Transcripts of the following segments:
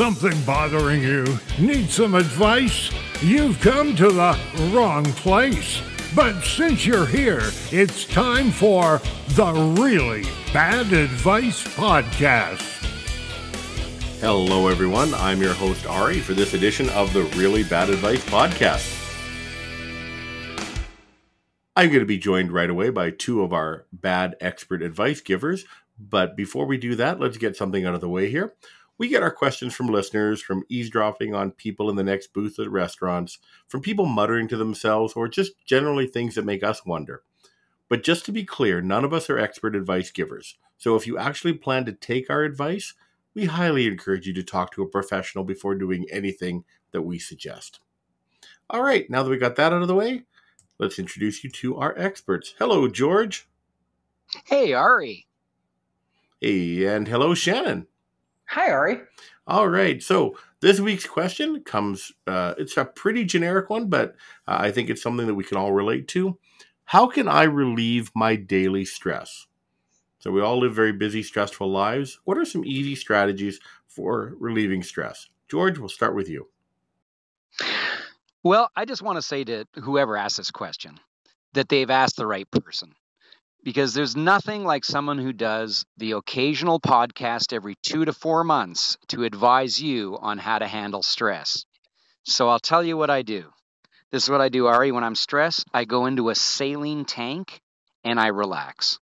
something bothering you? Need some advice? You've come to the wrong place. But since you're here, it's time for the Really Bad Advice Podcast. Hello, everyone. I'm your host, Ari, for this edition of the Really Bad Advice Podcast. I'm going to be joined right away by two of our bad expert advice givers. But before we do that, let's get something out of the way here we get our questions from listeners, from eavesdropping on people in the next booth at restaurants, from people muttering to themselves, or just generally things that make us wonder. But just to be clear, none of us are expert advice givers. So if you actually plan to take our advice, we highly encourage you to talk to a professional before doing anything that we suggest. All right, now that we got that out of the way, let's introduce you to our experts. Hello, George. Hey, Ari. Hey, and hello, Shannon. Hi, Ari. All right. So this week's question comes, uh, it's a pretty generic one, but uh, I think it's something that we can all relate to. How can I relieve my daily stress? So we all live very busy, stressful lives. What are some easy strategies for relieving stress? George, we'll start with you. Well, I just want to say to whoever asked this question that they've asked the right person because there's nothing like someone who does the occasional podcast every two to four months to advise you on how to handle stress. So I'll tell you what I do. This is what I do, Ari. When I'm stressed, I go into a saline tank and I relax.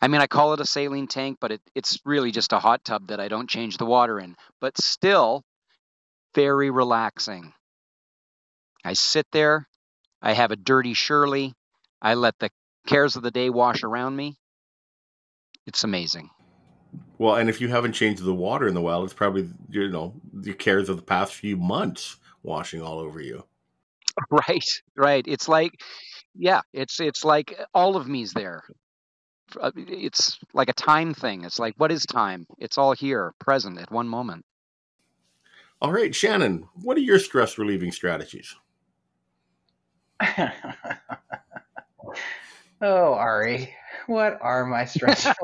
I mean, I call it a saline tank, but it, it's really just a hot tub that I don't change the water in, but still very relaxing. I sit there, I have a dirty Shirley, I let the cares of the day wash around me. It's amazing. Well, and if you haven't changed the water in the well, it's probably you know the cares of the past few months washing all over you. Right, right. It's like, yeah, it's it's like all of me's there. Uh, it's like a time thing. It's like, what is time? It's all here, present at one moment. All right, Shannon, what are your stress relieving strategies? Oh, Ari, what are my stress?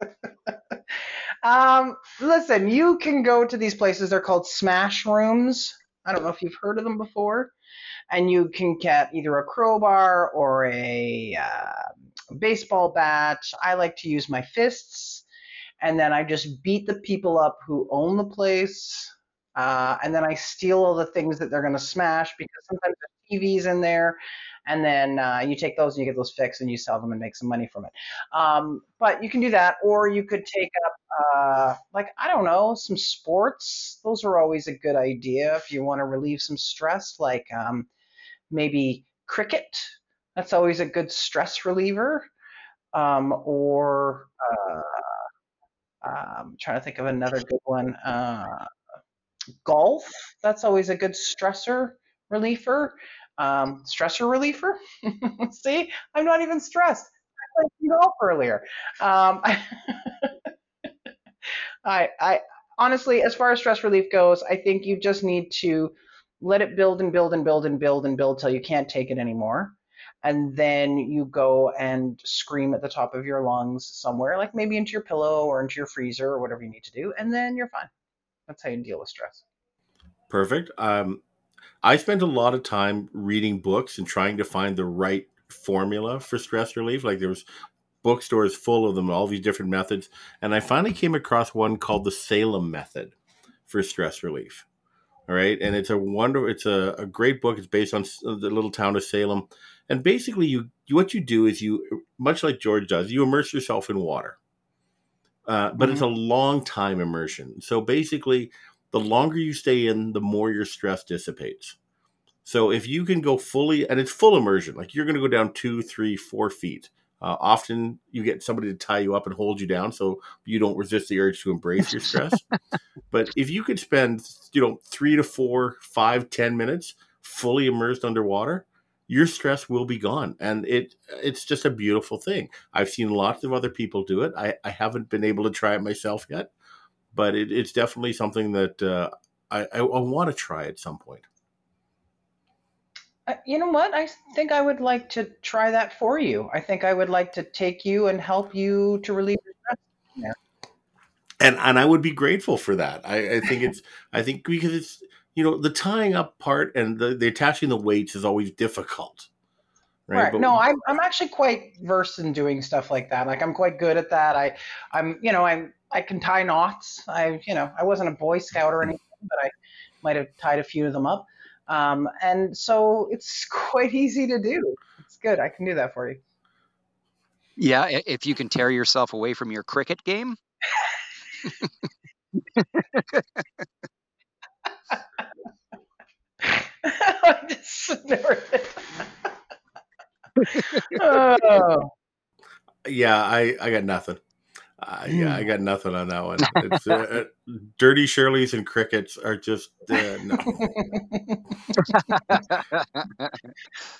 um, listen, you can go to these places. They're called smash rooms. I don't know if you've heard of them before. And you can get either a crowbar or a uh, baseball bat. I like to use my fists, and then I just beat the people up who own the place. Uh, and then I steal all the things that they're going to smash because sometimes the TV's in there and then uh, you take those and you get those fixed and you sell them and make some money from it. Um, but you can do that, or you could take up, uh, like, I don't know, some sports. Those are always a good idea if you want to relieve some stress, like um, maybe cricket. That's always a good stress reliever. Um, or uh, I'm um, trying to think of another good one. Uh, golf. That's always a good stressor reliever um, stressor reliever. See, I'm not even stressed. I played golf earlier. Um, I, I honestly, as far as stress relief goes, I think you just need to let it build and build and build and build and build till you can't take it anymore. And then you go and scream at the top of your lungs somewhere, like maybe into your pillow or into your freezer or whatever you need to do, and then you're fine. That's how you deal with stress. Perfect. Um, I spent a lot of time reading books and trying to find the right formula for stress relief. Like there was bookstores full of them, all these different methods, and I finally came across one called the Salem method for stress relief. All right, and it's a wonder. It's a, a great book. It's based on the little town of Salem, and basically, you, you what you do is you, much like George does, you immerse yourself in water. Uh, but mm-hmm. it's a long time immersion. So basically, the longer you stay in, the more your stress dissipates. So if you can go fully, and it's full immersion, like you're going to go down two, three, four feet. Uh, often you get somebody to tie you up and hold you down so you don't resist the urge to embrace your stress. but if you could spend, you know, three to four, five, ten minutes fully immersed underwater, your stress will be gone. And it it's just a beautiful thing. I've seen lots of other people do it. I, I haven't been able to try it myself yet, but it, it's definitely something that uh, I, I, I want to try at some point. Uh, you know what? I think I would like to try that for you. I think I would like to take you and help you to relieve your stress. and and I would be grateful for that. I, I think it's I think because it's you know the tying up part and the, the attaching the weights is always difficult. Right. right. But, no, I'm I'm actually quite versed in doing stuff like that. Like I'm quite good at that. I I'm you know I'm I can tie knots. I you know I wasn't a Boy Scout or anything, but I might have tied a few of them up. Um, and so it's quite easy to do. It's good. I can do that for you. Yeah, if you can tear yourself away from your cricket game. I just snorted. oh. Yeah, I I got nothing. Yeah, I hmm. got nothing on that one. It's, uh, uh, dirty Shirley's and crickets are just uh, no.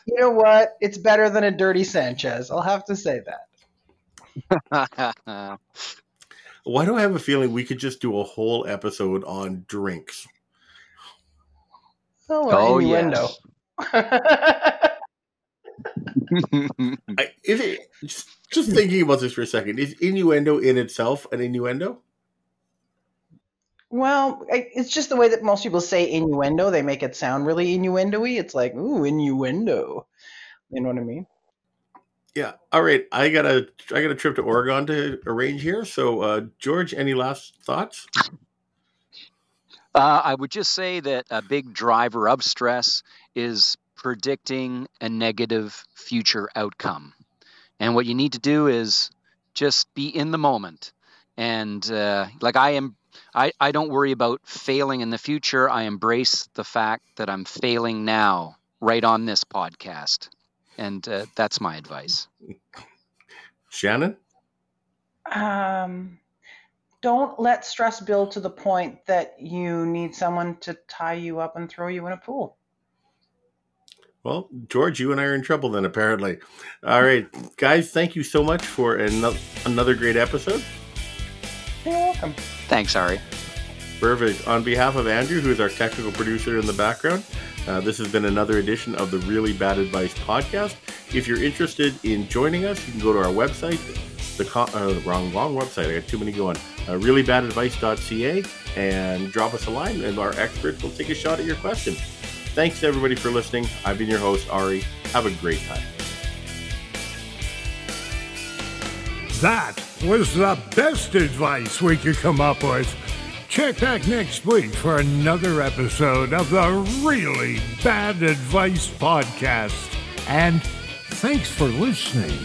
you know what? It's better than a dirty Sanchez. I'll have to say that. Why do I have a feeling we could just do a whole episode on drinks? Oh, oh innuendo. Yes. I, is it just, just thinking about this for a second? Is innuendo in itself an innuendo? Well, it's just the way that most people say innuendo. They make it sound really innuendo-y. It's like, ooh, innuendo. You know what I mean? Yeah. All right. I got a I got a trip to Oregon to arrange here. So, uh, George, any last thoughts? Uh, I would just say that a big driver of stress is predicting a negative future outcome. And what you need to do is just be in the moment. And uh, like I am, I, I don't worry about failing in the future. I embrace the fact that I'm failing now, right on this podcast. And uh, that's my advice. Shannon? Um, don't let stress build to the point that you need someone to tie you up and throw you in a pool. Well, George, you and I are in trouble then, apparently. All right, guys, thank you so much for another great episode. You're welcome. Thanks, Ari. Perfect. On behalf of Andrew, who is our technical producer in the background, uh, this has been another edition of the Really Bad Advice podcast. If you're interested in joining us, you can go to our website. The con- uh, wrong, wrong website. I got too many going. Uh, reallybadadvice.ca and drop us a line, and our experts will take a shot at your question. Thanks everybody for listening. I've been your host, Ari. Have a great time. That was the best advice we could come up with. Check back next week for another episode of the Really Bad Advice Podcast. And thanks for listening.